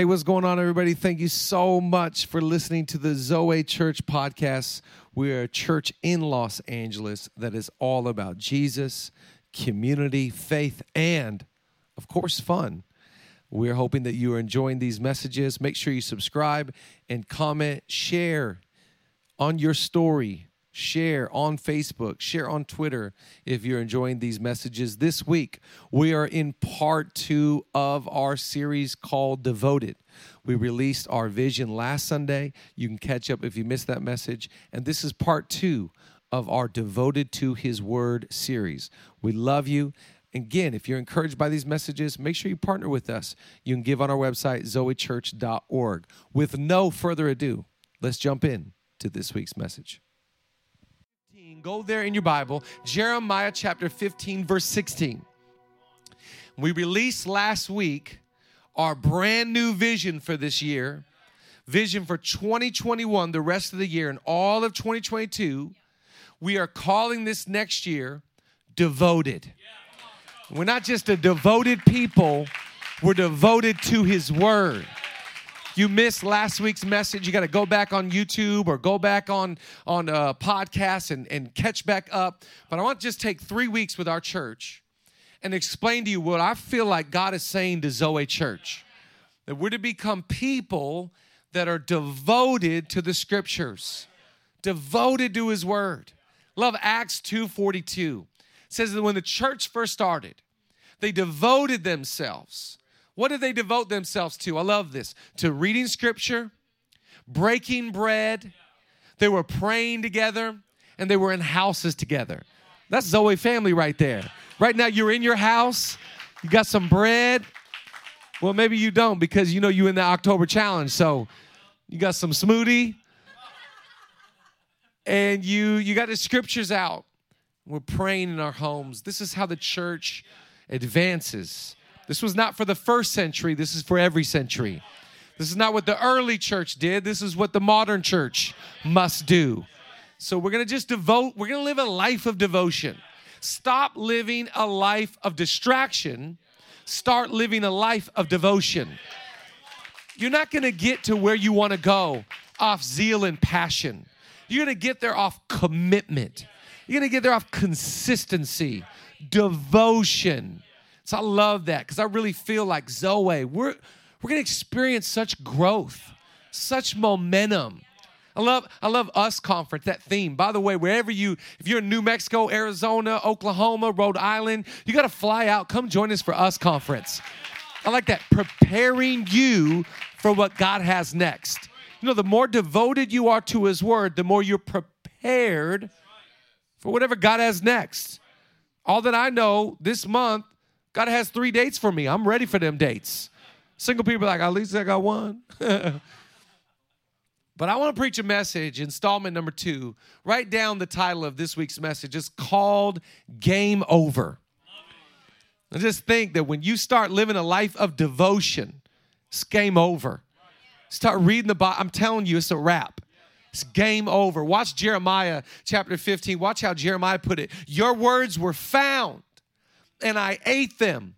Hey, what's going on, everybody? Thank you so much for listening to the Zoe Church podcast. We are a church in Los Angeles that is all about Jesus, community, faith, and, of course, fun. We're hoping that you are enjoying these messages. Make sure you subscribe and comment, share on your story, share on Facebook, share on Twitter if you're enjoying these messages. This week, we are in part two of our series called Devoted. We released our vision last Sunday. You can catch up if you missed that message. And this is part two of our Devoted to His Word series. We love you. Again, if you're encouraged by these messages, make sure you partner with us. You can give on our website, zoechurch.org. With no further ado, let's jump in to this week's message. Go there in your Bible, Jeremiah chapter 15, verse 16. We released last week our brand new vision for this year, vision for 2021, the rest of the year, and all of 2022. We are calling this next year devoted. We're not just a devoted people, we're devoted to His Word you missed last week's message, you got to go back on YouTube or go back on on uh, podcasts and, and catch back up. But I want to just take three weeks with our church and explain to you what I feel like God is saying to Zoe Church. That we're to become people that are devoted to the scriptures, devoted to his word. Love Acts 2:42. says that when the church first started, they devoted themselves what did they devote themselves to? I love this to reading scripture, breaking bread. They were praying together, and they were in houses together. That's Zoe family right there. Right now, you're in your house, you got some bread. Well, maybe you don't because you know you in the October challenge. So you got some smoothie and you you got the scriptures out. We're praying in our homes. This is how the church advances. This was not for the first century, this is for every century. This is not what the early church did, this is what the modern church must do. So we're gonna just devote, we're gonna live a life of devotion. Stop living a life of distraction, start living a life of devotion. You're not gonna get to where you wanna go off zeal and passion. You're gonna get there off commitment. You're gonna get there off consistency, devotion. So I love that because I really feel like Zoe, we're we're gonna experience such growth, such momentum. I love I love us conference, that theme. By the way, wherever you, if you're in New Mexico, Arizona, Oklahoma, Rhode Island, you gotta fly out. Come join us for us conference. I like that. Preparing you for what God has next. You know, the more devoted you are to His Word, the more you're prepared for whatever God has next. All that I know this month, God has three dates for me. I'm ready for them dates. Single people like, at least I got one. but I want to preach a message, installment number two. Write down the title of this week's message. It's called Game Over. I just think that when you start living a life of devotion, it's game over. Start reading the Bible. I'm telling you, it's a wrap. It's game over. Watch Jeremiah chapter 15. Watch how Jeremiah put it. Your words were found and I ate them.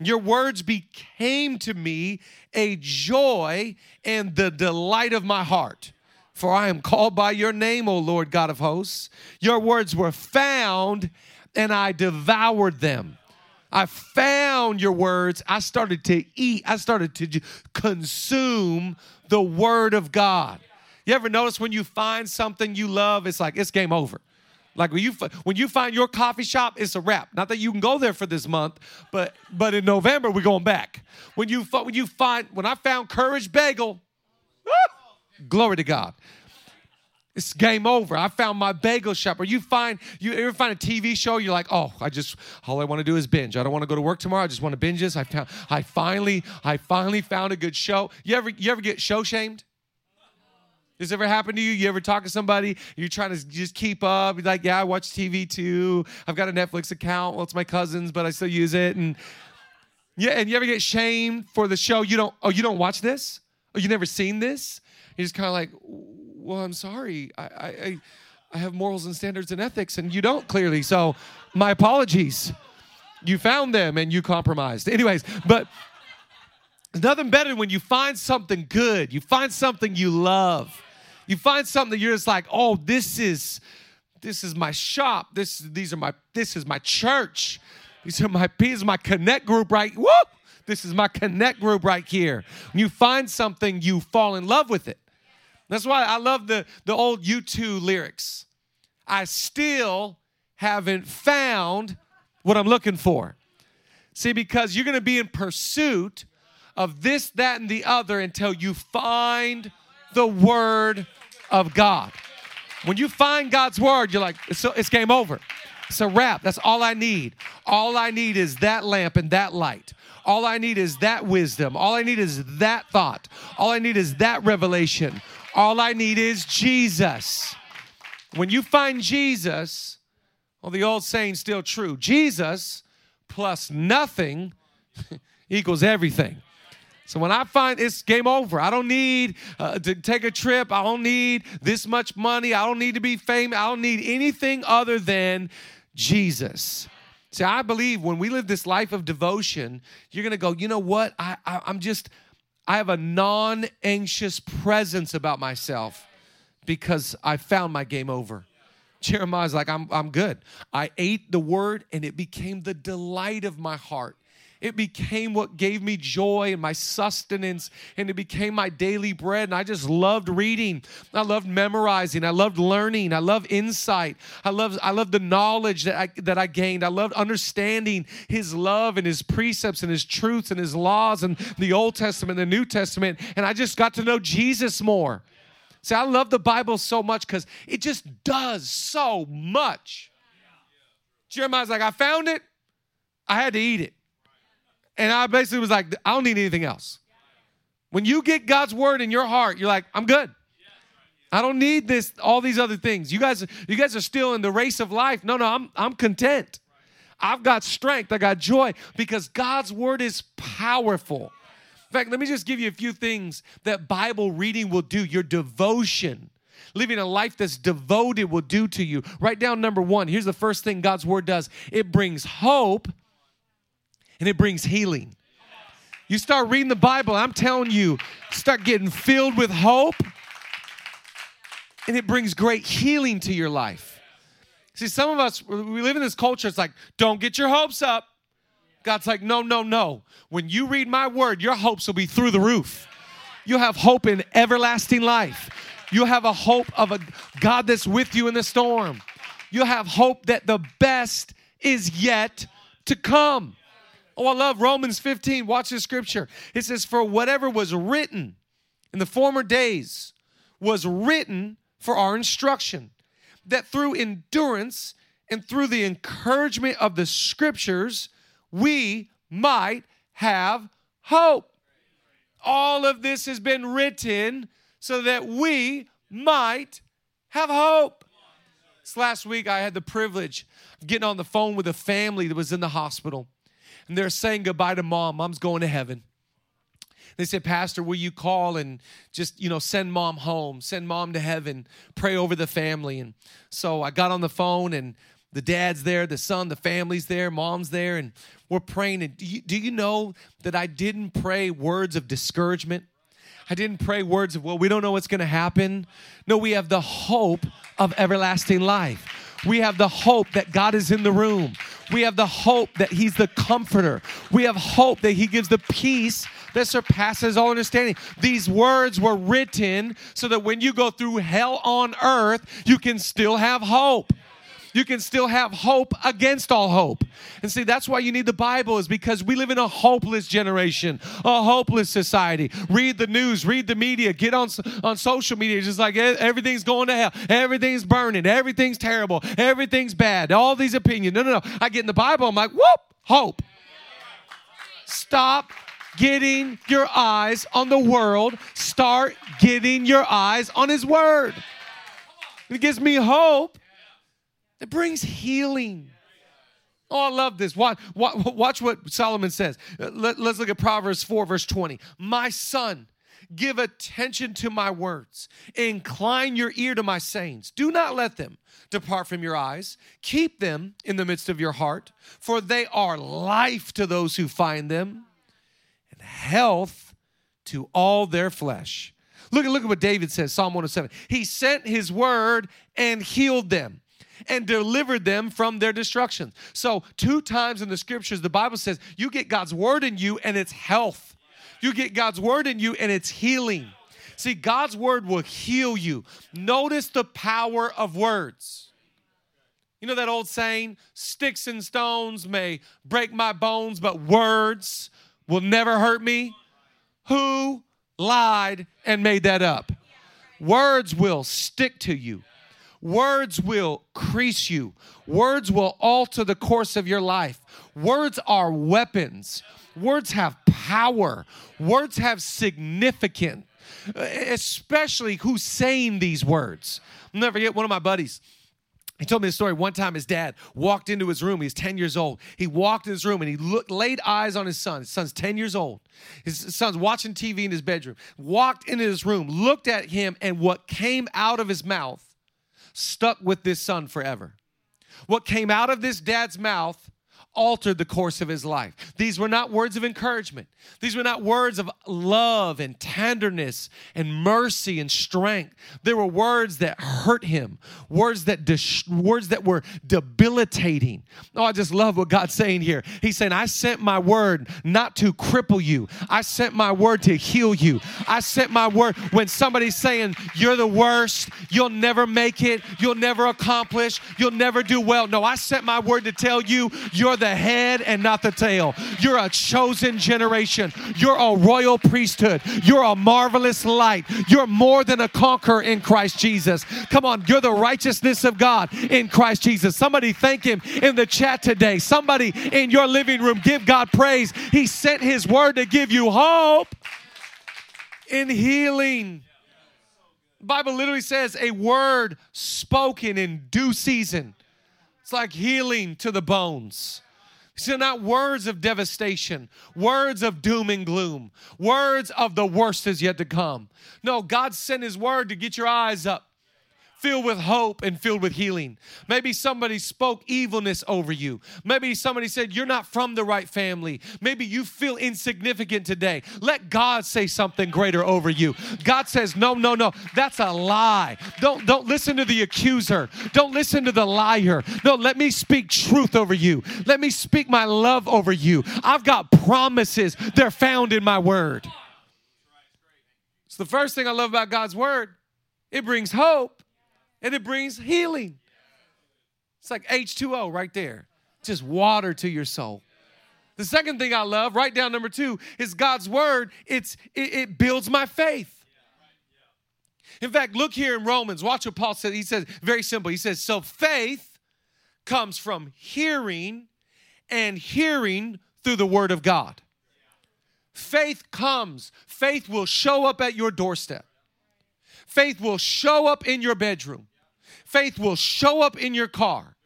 Your words became to me a joy and the delight of my heart. For I am called by your name, O Lord God of hosts. Your words were found, and I devoured them. I found your words. I started to eat. I started to consume the word of God. You ever notice when you find something you love, it's like it's game over. Like when you when you find your coffee shop, it's a wrap. Not that you can go there for this month, but but in November we're going back. When you when you find when I found Courage Bagel, glory to God. It's game over. I found my bagel shop. Or you find you ever find a TV show? You're like, oh, I just all I want to do is binge. I don't want to go to work tomorrow. I just want to binge this. I found I finally I finally found a good show. You ever you ever get show shamed? This ever happened to you? You ever talk to somebody, you're trying to just keep up? You're like, yeah, I watch TV too. I've got a Netflix account. Well, it's my cousin's, but I still use it. And yeah, and you ever get shamed for the show? You don't, oh, you don't watch this? Oh, you never seen this? You're just kind of like, well, I'm sorry. I, I, I have morals and standards and ethics, and you don't clearly. So my apologies. You found them and you compromised. Anyways, but There's nothing better than when you find something good, you find something you love. You find something that you're just like, oh, this is this is my shop. This these are my this is my church. These are my these is my connect group right. Whoop! This is my connect group right here. When you find something, you fall in love with it. That's why I love the, the old U2 lyrics. I still haven't found what I'm looking for. See, because you're to be in pursuit of this, that, and the other until you find the Word of God. When you find God's Word, you're like, it's, it's game over. It's a wrap. That's all I need. All I need is that lamp and that light. All I need is that wisdom. All I need is that thought. All I need is that revelation. All I need is Jesus. When you find Jesus, well, the old saying's still true Jesus plus nothing equals everything. So when I find it's game over, I don't need uh, to take a trip. I don't need this much money. I don't need to be famous. I don't need anything other than Jesus. See, I believe when we live this life of devotion, you're going to go, you know what? I, I, I'm just, I have a non anxious presence about myself because I found my game over. Jeremiah's like, I'm, I'm good. I ate the word and it became the delight of my heart. It became what gave me joy and my sustenance, and it became my daily bread. And I just loved reading. I loved memorizing. I loved learning. I loved insight. I loved, I loved the knowledge that I, that I gained. I loved understanding His love and His precepts and His truths and His laws and the Old Testament and the New Testament. And I just got to know Jesus more. See, I love the Bible so much because it just does so much. Jeremiah's like, I found it, I had to eat it. And I basically was like, I don't need anything else. When you get God's word in your heart, you're like, I'm good. I don't need this, all these other things. You guys, you guys are still in the race of life. No, no, I'm I'm content. I've got strength, I got joy because God's word is powerful. In fact, let me just give you a few things that Bible reading will do. Your devotion, living a life that's devoted will do to you. Write down number one. Here's the first thing God's word does it brings hope and it brings healing. You start reading the Bible, I'm telling you, start getting filled with hope, and it brings great healing to your life. See, some of us, we live in this culture, it's like, don't get your hopes up. God's like, no, no, no. When you read my word, your hopes will be through the roof. You'll have hope in everlasting life. You'll have a hope of a God that's with you in the storm. You'll have hope that the best is yet to come. Oh, I love Romans 15. Watch this scripture. It says, For whatever was written in the former days was written for our instruction, that through endurance and through the encouragement of the scriptures, we might have hope. All of this has been written so that we might have hope. This last week, I had the privilege of getting on the phone with a family that was in the hospital and they're saying goodbye to mom. Mom's going to heaven. They said, Pastor, will you call and just, you know, send mom home, send mom to heaven, pray over the family? And so I got on the phone and the dad's there, the son, the family's there, mom's there, and we're praying. And do you, do you know that I didn't pray words of discouragement? I didn't pray words of, well, we don't know what's going to happen. No, we have the hope of everlasting life. We have the hope that God is in the room. We have the hope that He's the comforter. We have hope that He gives the peace that surpasses all understanding. These words were written so that when you go through hell on earth, you can still have hope you can still have hope against all hope. And see, that's why you need the Bible, is because we live in a hopeless generation, a hopeless society. Read the news, read the media, get on, on social media, just like everything's going to hell, everything's burning, everything's terrible, everything's bad, all these opinions. No, no, no. I get in the Bible, I'm like, whoop, hope. Stop getting your eyes on the world, start getting your eyes on His Word. It gives me hope it brings healing. Oh, I love this. Watch, watch what Solomon says. Uh, let, us look at Proverbs 4, verse 20. My son, give attention to my words, incline your ear to my sayings. Do not let them depart from your eyes. Keep them in the midst of your heart, for they are life to those who find them and health to all their flesh. Look look at what David says, Psalm 107. He sent his word and healed them and delivered them from their destruction. So, two times in the scriptures, the Bible says you get God's word in you and it's health. You get God's word in you and it's healing. See, God's word will heal you. Notice the power of words. You know that old saying, sticks and stones may break my bones, but words will never hurt me? Who lied and made that up? Words will stick to you. Words will crease you. Words will alter the course of your life. Words are weapons. Words have power. Words have significance, especially who's saying these words. I'll never forget one of my buddies. He told me the story. One time, his dad walked into his room. He's 10 years old. He walked in his room and he looked, laid eyes on his son. His son's 10 years old. His son's watching TV in his bedroom. Walked into his room, looked at him, and what came out of his mouth stuck with this son forever. What came out of this dad's mouth altered the course of his life. These were not words of encouragement. These were not words of love and tenderness and mercy and strength. They were words that hurt him, words that dis- words that were debilitating. Oh, I just love what God's saying here. He's saying, "I sent my word not to cripple you. I sent my word to heal you. I sent my word when somebody's saying you're the worst, you'll never make it, you'll never accomplish, you'll never do well. No, I sent my word to tell you you're the the head and not the tail. You're a chosen generation. You're a royal priesthood. You're a marvelous light. You're more than a conqueror in Christ Jesus. Come on, you're the righteousness of God in Christ Jesus. Somebody thank Him in the chat today. Somebody in your living room, give God praise. He sent His word to give you hope in healing. The Bible literally says a word spoken in due season. It's like healing to the bones. These are not words of devastation, words of doom and gloom, words of the worst is yet to come. No, God sent His word to get your eyes up filled with hope and filled with healing. Maybe somebody spoke evilness over you. Maybe somebody said you're not from the right family. Maybe you feel insignificant today. Let God say something greater over you. God says, "No, no, no. That's a lie. Don't don't listen to the accuser. Don't listen to the liar. No, let me speak truth over you. Let me speak my love over you. I've got promises. They're found in my word." It's the first thing I love about God's word. It brings hope and it brings healing. It's like H2O right there, just water to your soul. The second thing I love, write down number two, is God's word. It's it, it builds my faith. In fact, look here in Romans. Watch what Paul says. He says very simple. He says, "So faith comes from hearing, and hearing through the word of God." Faith comes. Faith will show up at your doorstep. Faith will show up in your bedroom faith will show up in your car.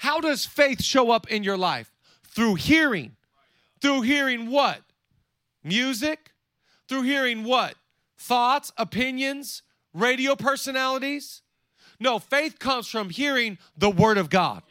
How does faith show up in your life? Through hearing. Through hearing what? Music. Through hearing what? Thoughts, opinions, radio personalities. No, faith comes from hearing the Word of God.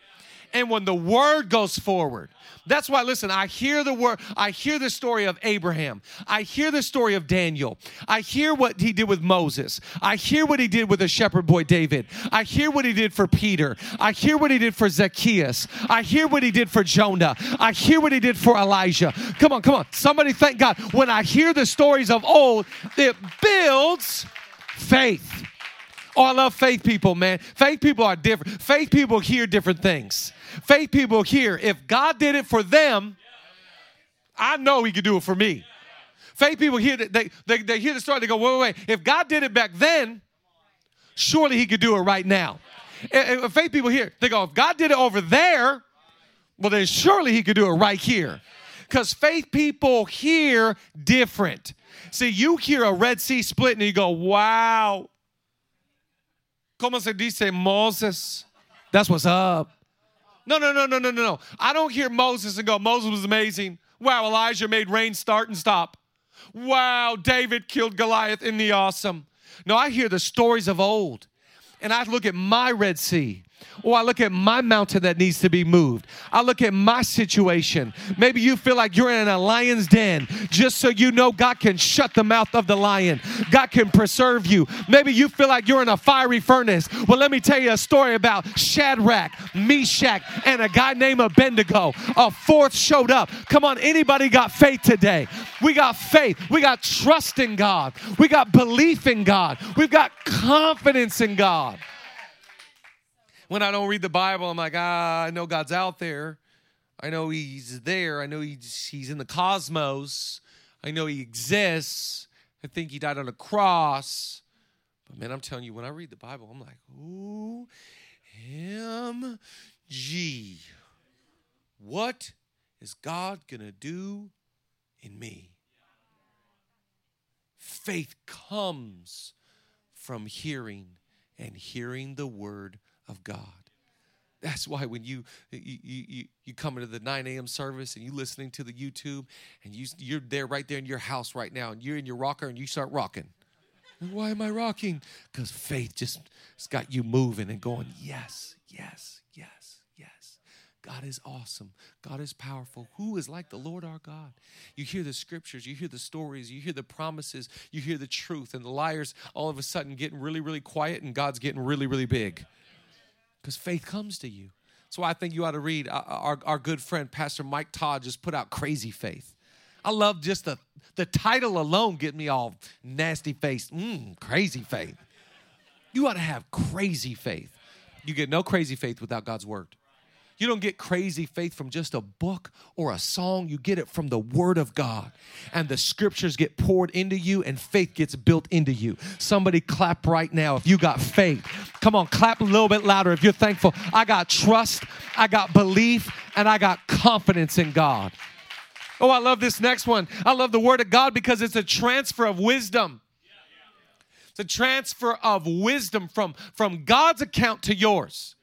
And when the Word goes forward, that's why, listen, I hear the word, I hear the story of Abraham. I hear the story of Daniel. I hear what he did with Moses. I hear what he did with the shepherd boy David. I hear what he did for Peter. I hear what he did for Zacchaeus. I hear what he did for Jonah. I hear what he did for Elijah. Come on, come on. Somebody thank God. When I hear the stories of old, it builds faith. Oh, I love faith people, man. Faith people are different. Faith people hear different things. Faith people here, if God did it for them, I know He could do it for me. Faith people hear that they, they, they hear the story, they go, wait, wait, wait. If God did it back then, surely He could do it right now. And, faith people hear, they go, if God did it over there, well, then surely He could do it right here. Because faith people hear different. See, you hear a Red Sea split and you go, wow, ¿Cómo se dice Moses? That's what's up. No, no, no, no, no, no, no. I don't hear Moses and go, Moses was amazing. Wow, Elijah made rain start and stop. Wow, David killed Goliath in the awesome. No, I hear the stories of old. And I look at my Red Sea Or I look at my mountain that needs to be moved. I look at my situation. Maybe you feel like you're in a lion's den, just so you know God can shut the mouth of the lion. God can preserve you. Maybe you feel like you're in a fiery furnace. Well, let me tell you a story about Shadrach, Meshach, and a guy named Abednego. A fourth showed up. Come on, anybody got faith today? We got faith. We got trust in God. We got belief in God. We've got confidence in God. When I don't read the Bible, I'm like, ah, I know God's out there. I know He's there. I know He's, he's in the cosmos. I know He exists. I think He died on a cross. But man, I'm telling you, when I read the Bible, I'm like, ooh, M G. What is God gonna do in me? Faith comes from hearing and hearing the word of God. That's why when you you you, you come into the 9 a.m. service and you listening to the YouTube and you you're there right there in your house right now and you're in your rocker and you start rocking. Why am I rocking? Because faith just has got you moving and going, yes, yes, yes, yes. God is awesome. God is powerful. Who is like the Lord our God? You hear the scriptures, you hear the stories, you hear the promises, you hear the truth, and the liars all of a sudden getting really, really quiet, and God's getting really, really big because faith comes to you. That's why I think you ought to read uh, our, our good friend, Pastor Mike Todd, just put out Crazy Faith. I love just the, the title alone get me all nasty face. Mmm, crazy faith. You ought to have crazy faith. You get no crazy faith without God's word. You don't get crazy faith from just a book or a song. You get it from the Word of God. And the scriptures get poured into you, and faith gets built into you. Somebody clap right now if you got faith. Come on, clap a little bit louder if you're thankful. I got trust, I got belief, and I got confidence in God. Oh, I love this next one. I love the Word of God because it's a transfer of wisdom. It's a transfer of wisdom from, from God's account to yours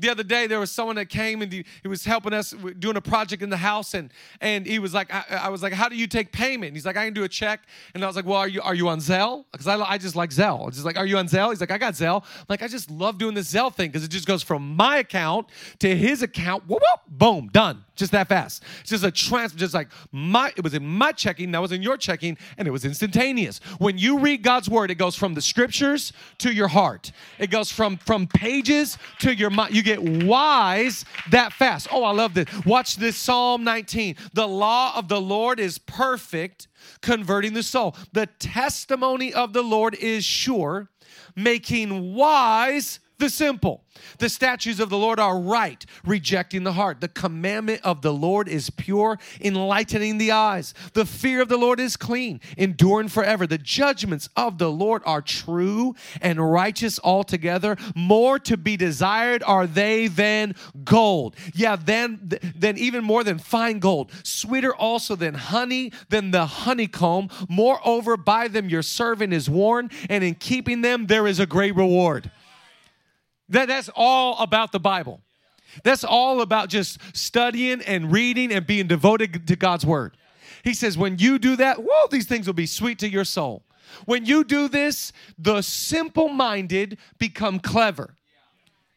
the other day there was someone that came and he, he, was helping us doing a project in the house and and he was like I, I, was like how do you take payment? He's like i can do a check. And i was like well are you are you on zelle? Because I, I just like zelle. It's just like are you on zelle? He's like i got zelle. I'm like i just love doing this zelle thing because it just goes from my account to his account. Whoop, whoop, boom done. Just that fast. It's just a transfer just like my it was in my checking that was in your checking and it was instantaneous. When you read god's word it goes from the scriptures to your heart. It goes from from pages to your mind you get wise that fast. Oh, I love this. Watch this Psalm 19. The law of the Lord is perfect, converting the soul. The testimony of the Lord is sure, making wise the simple. The statutes of the Lord are right, rejecting the heart. The commandment of the Lord is pure, enlightening the eyes. The fear of the Lord is clean, enduring forever. The judgments of the Lord are true and righteous altogether. More to be desired are they than gold. Yeah, then, then even more than fine gold. Sweeter also than honey, than the honeycomb. Moreover, by them your servant is warned, and in keeping them there is a great reward. That, that's all about the Bible. That's all about just studying and reading and being devoted to God's word. He says, when you do that, whoa, these things will be sweet to your soul. When you do this, the simple minded become clever.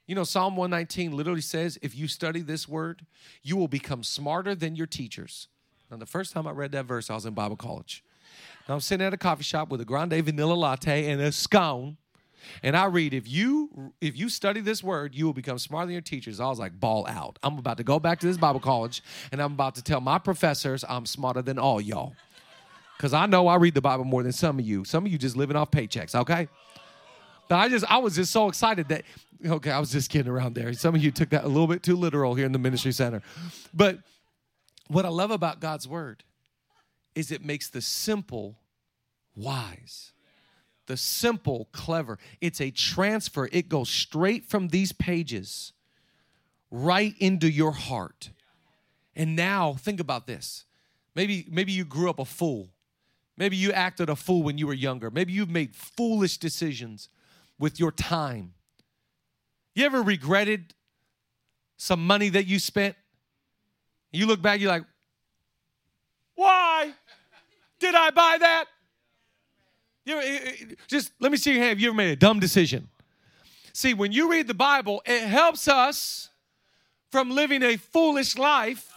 You know, Psalm 119 literally says, if you study this word, you will become smarter than your teachers. Now, the first time I read that verse, I was in Bible college. Now, I'm sitting at a coffee shop with a grande vanilla latte and a scone. And I read, if you if you study this word, you will become smarter than your teachers. I was like, ball out. I'm about to go back to this Bible college and I'm about to tell my professors I'm smarter than all y'all. Because I know I read the Bible more than some of you. Some of you just living off paychecks, okay? But I just I was just so excited that okay, I was just kidding around there. Some of you took that a little bit too literal here in the ministry center. But what I love about God's word is it makes the simple wise the simple, clever. It's a transfer. It goes straight from these pages right into your heart. And now think about this. Maybe maybe you grew up a fool. Maybe you acted a fool when you were younger. Maybe you've made foolish decisions with your time. You ever regretted some money that you spent? You look back, you're like, why did I buy that? You just let me see your hand. Have you ever made a dumb decision? See, when you read the Bible, it helps us from living a foolish life.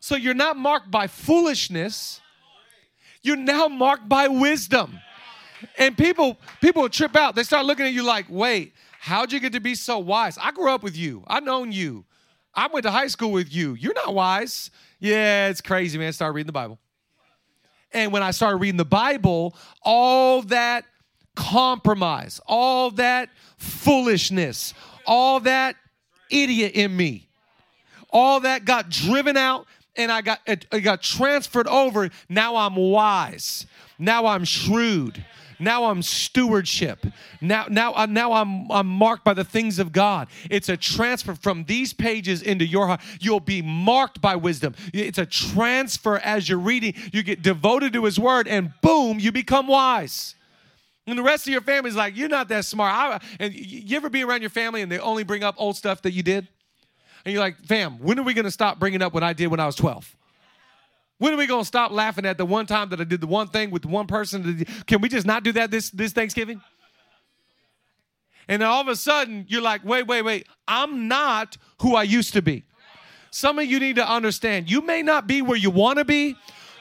So you're not marked by foolishness. You're now marked by wisdom. And people people trip out. They start looking at you like, "Wait, how'd you get to be so wise? I grew up with you. I known you. I went to high school with you. You're not wise." Yeah, it's crazy, man. Start reading the Bible. And when I started reading the Bible, all that compromise, all that foolishness, all that idiot in me, all that got driven out and I got it, got transferred over. Now I'm wise. Now I'm shrewd. Now I'm stewardship. Now, now, uh, now I'm, I'm marked by the things of God. It's a transfer from these pages into your heart. You'll be marked by wisdom. It's a transfer as you're reading. You get devoted to His Word, and boom, you become wise. And the rest of your family's like, you're not that smart. I, and you ever be around your family and they only bring up old stuff that you did? And you're like, fam, when are we going to stop bringing up what I did when I was 12? When are we going to stop laughing at the one time that I did the one thing with the one person? Can we just not do that this, this Thanksgiving? And then all of a sudden, you're like, wait, wait, wait. I'm not who I used to be. Some of you need to understand you may not be where you want to be,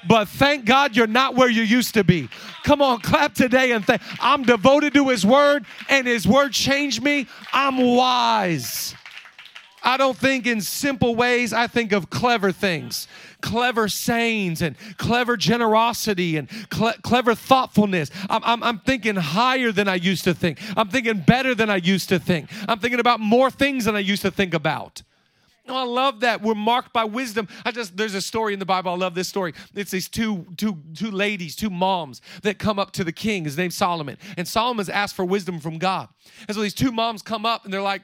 but thank God you're not where you used to be. Come on, clap today and thank. I'm devoted to His Word, and His Word changed me. I'm wise. I don't think in simple ways, I think of clever things, clever sayings, and clever generosity and cle- clever thoughtfulness. I'm, I'm, I'm, thinking higher than I used to think. I'm thinking better than I used to think. I'm thinking about more things than I used to think about. Oh, I love that. We're marked by wisdom. I just there's a story in the Bible. I love this story. It's these two two two ladies, two moms that come up to the king. His name's Solomon. And Solomon's asked for wisdom from God. And so these two moms come up and they're like,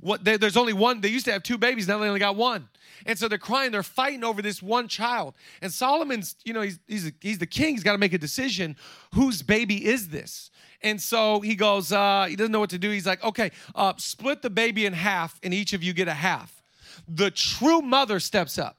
what they, there's only one, they used to have two babies, now they only got one. And so they're crying, they're fighting over this one child. And Solomon's, you know, he's he's, he's the king, he's got to make a decision. Whose baby is this? And so he goes, uh, he doesn't know what to do. He's like, okay, uh, split the baby in half, and each of you get a half. The true mother steps up.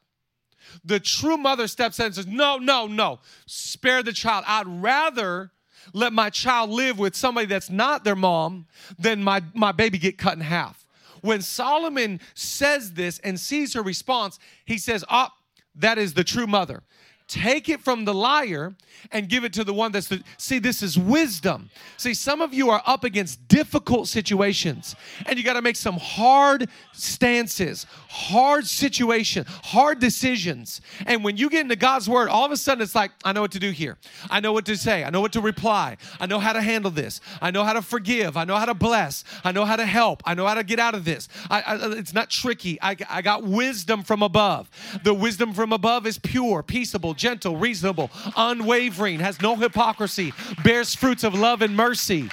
The true mother steps in and says, no, no, no, spare the child. I'd rather let my child live with somebody that's not their mom than my, my baby get cut in half. When Solomon says this and sees her response, he says, Oh, that is the true mother take it from the liar and give it to the one that's the see this is wisdom. See some of you are up against difficult situations and you got to make some hard stances hard situation hard decisions. And when you get into god's word all of a sudden it's like i know what to do here. I know what to say. I know what to reply. I know how to handle this. I know how to forgive. I know how to bless. I know how to help. I know how to get out of this. I, I, it's not tricky. I, I got wisdom from above. The wisdom from above is pure peaceable gentle, reasonable, unwavering, has no hypocrisy, bears fruits of love and mercy.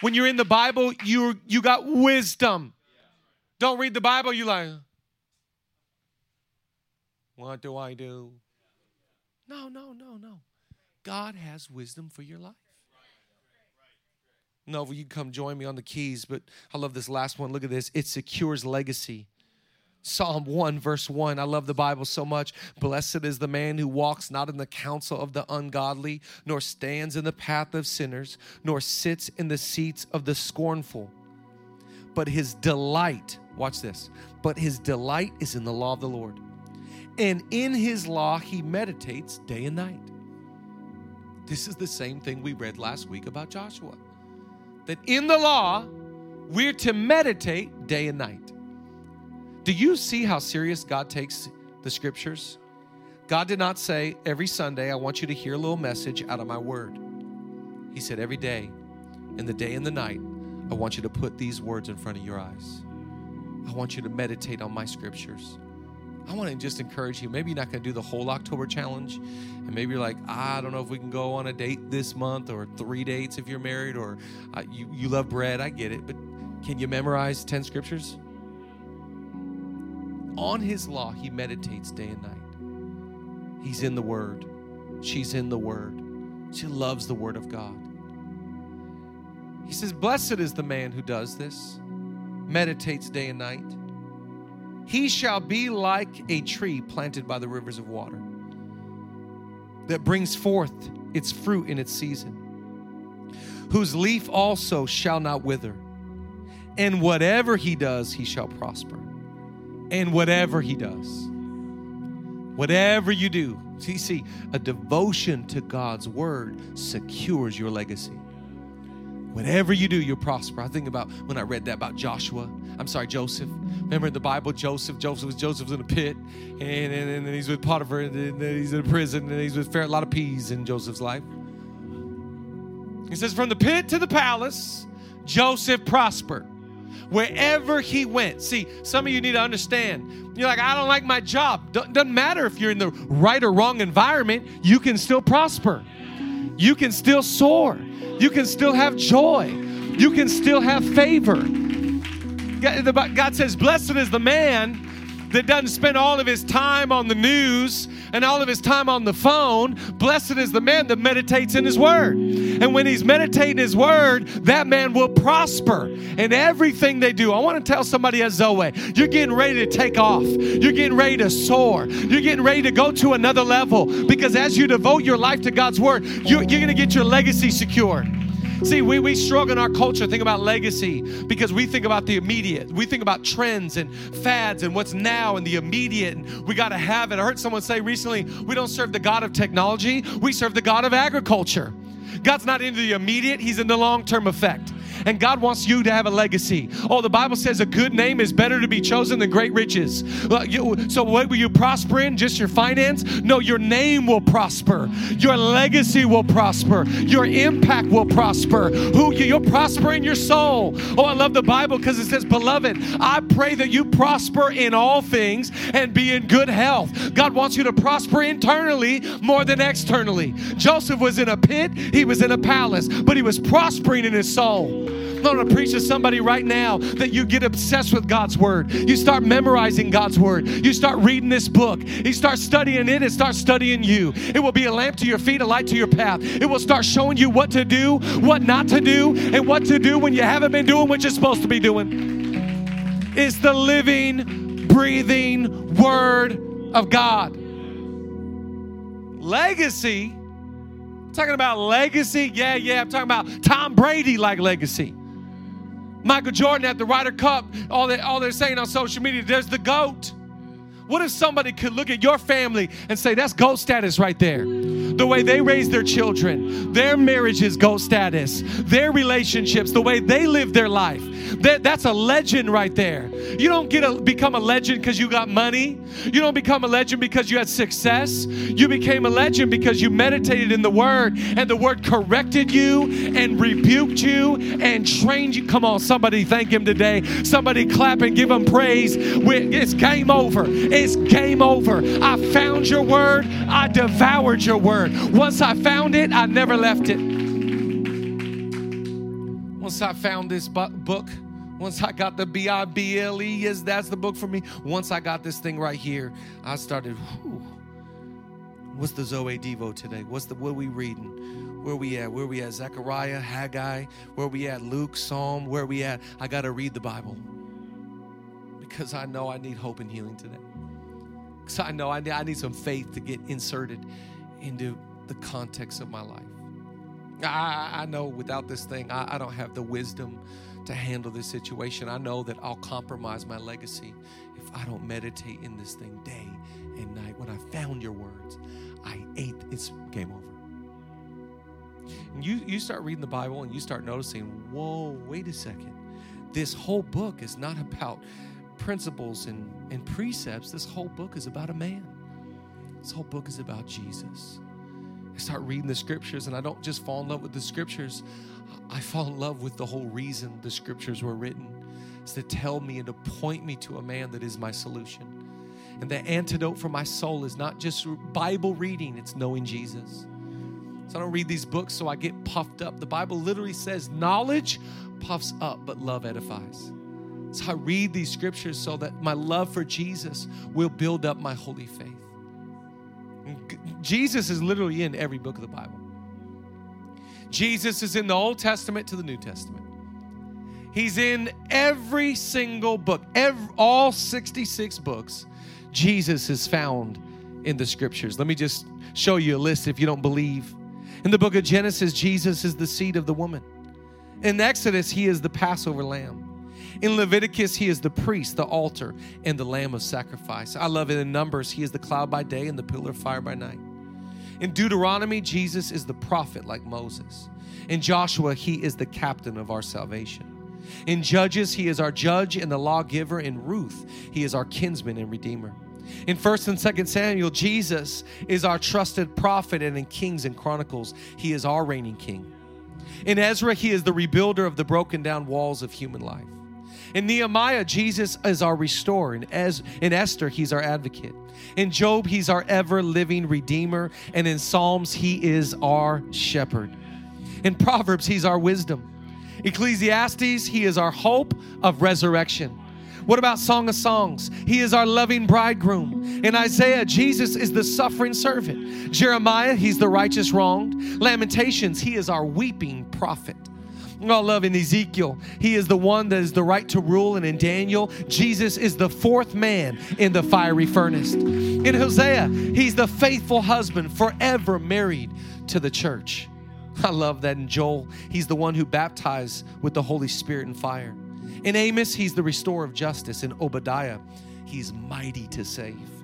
When you're in the Bible, you you got wisdom. Don't read the Bible, you like, what do I do? No, no, no, no. God has wisdom for your life. No, you can come join me on the keys, but I love this last one. Look at this. It secures legacy. Psalm 1, verse 1. I love the Bible so much. Blessed is the man who walks not in the counsel of the ungodly, nor stands in the path of sinners, nor sits in the seats of the scornful. But his delight, watch this, but his delight is in the law of the Lord. And in his law he meditates day and night. This is the same thing we read last week about Joshua. That in the law, we're to meditate day and night. Do you see how serious God takes the scriptures? God did not say, Every Sunday, I want you to hear a little message out of my word. He said, Every day, in the day and the night, I want you to put these words in front of your eyes. I want you to meditate on my scriptures. I want to just encourage you. Maybe you're not going to do the whole October challenge. And maybe you're like, I don't know if we can go on a date this month or three dates if you're married or uh, you, you love bread. I get it. But can you memorize 10 scriptures? On his law he meditates day and night. He's in the word. She's in the word. She loves the word of God. He says, Blessed is the man who does this, meditates day and night. He shall be like a tree planted by the rivers of water that brings forth its fruit in its season, whose leaf also shall not wither. And whatever he does, he shall prosper. And whatever he does, whatever you do, see, see, a devotion to God's word secures your legacy. Whatever you do, you'll prosper. I think about when I read that about Joshua. I'm sorry, Joseph. Remember in the Bible, Joseph. Joseph was Joseph's in a pit, and, and, and he's with Potiphar, and he's in a prison, and he's with a lot of P's in Joseph's life. He says, from the pit to the palace, Joseph prospered wherever he went. See, some of you need to understand. You're like, I don't like my job. Doesn't matter if you're in the right or wrong environment, you can still prosper. You can still soar. You can still have joy. You can still have favor. God says, Blessed is the man that doesn't spend all of his time on the news and all of his time on the phone. Blessed is the man that meditates in his word. And when he's meditating his word, that man will prosper in everything they do. I want to tell somebody at Zoe, you're getting ready to take off. You're getting ready to soar. You're getting ready to go to another level because as you devote your life to God's word, you're, you're going to get your legacy secured. See, we, we struggle in our culture, think about legacy because we think about the immediate. We think about trends and fads and what's now and the immediate. And we got to have it. I heard someone say recently, we don't serve the God of technology, we serve the God of agriculture. God's not into the immediate, He's in the long term effect and God wants you to have a legacy. Oh, the Bible says a good name is better to be chosen than great riches. So, what will you prosper in? Just your finance? No, your name will prosper. Your legacy will prosper. Your impact will prosper. Who you'll prosper in your soul. Oh, I love the Bible because it says, Beloved, I pray that you prosper in all things and be in good health. God wants you to prosper internally more than externally. Joseph was in a pit, he was in a palace, but he was prospering in his soul. I want to preach to somebody right now that you get obsessed with God's word. You start memorizing God's word. You start reading this book. You start studying it and start studying you. It will be a lamp to your feet, a light to your path. It will start showing you what to do, what not to do, and what to do when you haven't been doing what you're supposed to be doing. It's the living, breathing word of God. Legacy. I'm talking about legacy. Yeah, yeah. I'm talking about Tom Brady like legacy. Michael Jordan at the Ryder Cup, all, they, all they're saying on social media, there's the GOAT. What if somebody could look at your family and say, that's GOAT status right there? The way they raise their children, their marriage is GOAT status, their relationships, the way they live their life. That, that's a legend right there. You don't get to become a legend because you got money. You don't become a legend because you had success. You became a legend because you meditated in the Word and the Word corrected you and rebuked you and trained you. Come on, somebody thank Him today. Somebody clap and give Him praise. It's game over. It's game over. I found your Word. I devoured your Word. Once I found it, I never left it. Once I found this book, once I got the B I B L E, yes, that's the book for me. Once I got this thing right here, I started. Whew, what's the Zoe Devo today? What's the what we reading? Where we at? Where we at? Zechariah, Haggai. Where we at? Luke, Psalm. Where we at? I got to read the Bible because I know I need hope and healing today. Because I know I need, I need some faith to get inserted into the context of my life. I, I know without this thing, I, I don't have the wisdom to handle this situation. I know that I'll compromise my legacy if I don't meditate in this thing day and night. When I found your words, I ate. It's game over. And you you start reading the Bible and you start noticing, whoa, wait a second. This whole book is not about principles and, and precepts. This whole book is about a man. This whole book is about Jesus. I start reading the scriptures and I don't just fall in love with the scriptures, I fall in love with the whole reason the scriptures were written. It's to tell me and to point me to a man that is my solution. And the antidote for my soul is not just Bible reading, it's knowing Jesus. So I don't read these books so I get puffed up. The Bible literally says knowledge puffs up, but love edifies. So I read these scriptures so that my love for Jesus will build up my holy faith. Jesus is literally in every book of the Bible. Jesus is in the Old Testament to the New Testament. He's in every single book, every, all 66 books. Jesus is found in the scriptures. Let me just show you a list if you don't believe. In the book of Genesis, Jesus is the seed of the woman. In Exodus, he is the Passover lamb. In Leviticus, he is the priest, the altar, and the lamb of sacrifice. I love it in Numbers, he is the cloud by day and the pillar of fire by night. In Deuteronomy, Jesus is the prophet like Moses. In Joshua, he is the captain of our salvation. In Judges, he is our judge and the lawgiver. In Ruth, he is our kinsman and redeemer. In 1st and 2nd Samuel, Jesus is our trusted prophet, and in Kings and Chronicles, he is our reigning king. In Ezra, he is the rebuilder of the broken down walls of human life. In Nehemiah, Jesus is our restorer. In, Ez- in Esther, he's our advocate. In Job, he's our ever living redeemer. And in Psalms, he is our shepherd. In Proverbs, he's our wisdom. Ecclesiastes, he is our hope of resurrection. What about Song of Songs? He is our loving bridegroom. In Isaiah, Jesus is the suffering servant. Jeremiah, he's the righteous wronged. Lamentations, he is our weeping prophet. I love in Ezekiel, he is the one that is the right to rule. And in Daniel, Jesus is the fourth man in the fiery furnace. In Hosea, he's the faithful husband, forever married to the church. I love that in Joel, he's the one who baptized with the Holy Spirit and fire. In Amos, he's the restorer of justice. In Obadiah, he's mighty to save.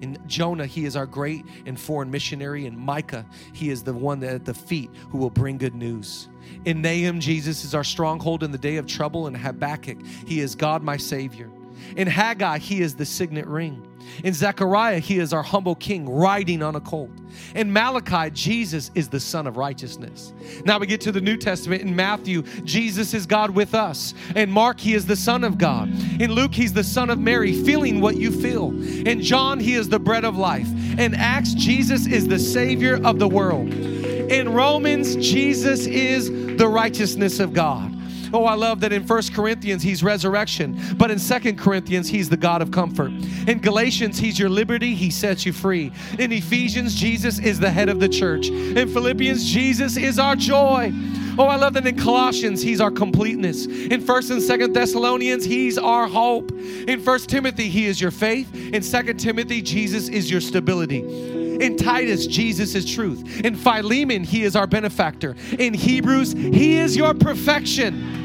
In Jonah, he is our great and foreign missionary. In Micah, he is the one that at the feet who will bring good news. In Nahum, Jesus is our stronghold in the day of trouble. In Habakkuk, he is God, my Savior. In Haggai, he is the signet ring. In Zechariah, he is our humble king riding on a colt. In Malachi, Jesus is the Son of righteousness. Now we get to the New Testament. In Matthew, Jesus is God with us. In Mark, he is the Son of God. In Luke, he's the Son of Mary, feeling what you feel. In John, he is the bread of life. In Acts, Jesus is the Savior of the world. In Romans, Jesus is the righteousness of God. Oh, I love that in First Corinthians, he's resurrection, but in Second Corinthians, he's the God of comfort. In Galatians, he's your liberty, he sets you free. In Ephesians, Jesus is the head of the church. In Philippians, Jesus is our joy. Oh, I love that in Colossians, he's our completeness. In 1st and 2nd Thessalonians, he's our hope. In 1st Timothy, he is your faith. In 2nd Timothy, Jesus is your stability. In Titus, Jesus is truth. In Philemon, he is our benefactor. In Hebrews, he is your perfection.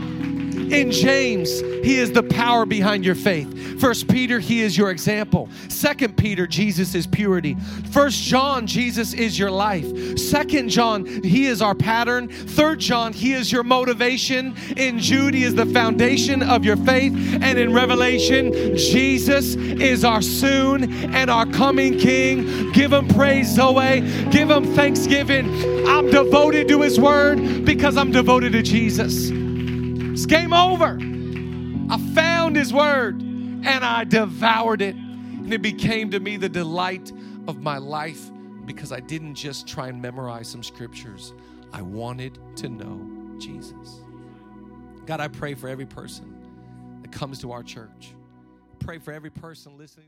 In James, he is the power behind your faith. First Peter, he is your example. Second Peter, Jesus is purity. First John, Jesus is your life. Second John, he is our pattern. Third John, he is your motivation. In Jude, he is the foundation of your faith. And in Revelation, Jesus is our soon and our coming King. Give him praise, Zoe. Give him thanksgiving. I'm devoted to his word because I'm devoted to Jesus. It's game over. I found his word and I devoured it. And it became to me the delight of my life because I didn't just try and memorize some scriptures. I wanted to know Jesus. God, I pray for every person that comes to our church. Pray for every person listening.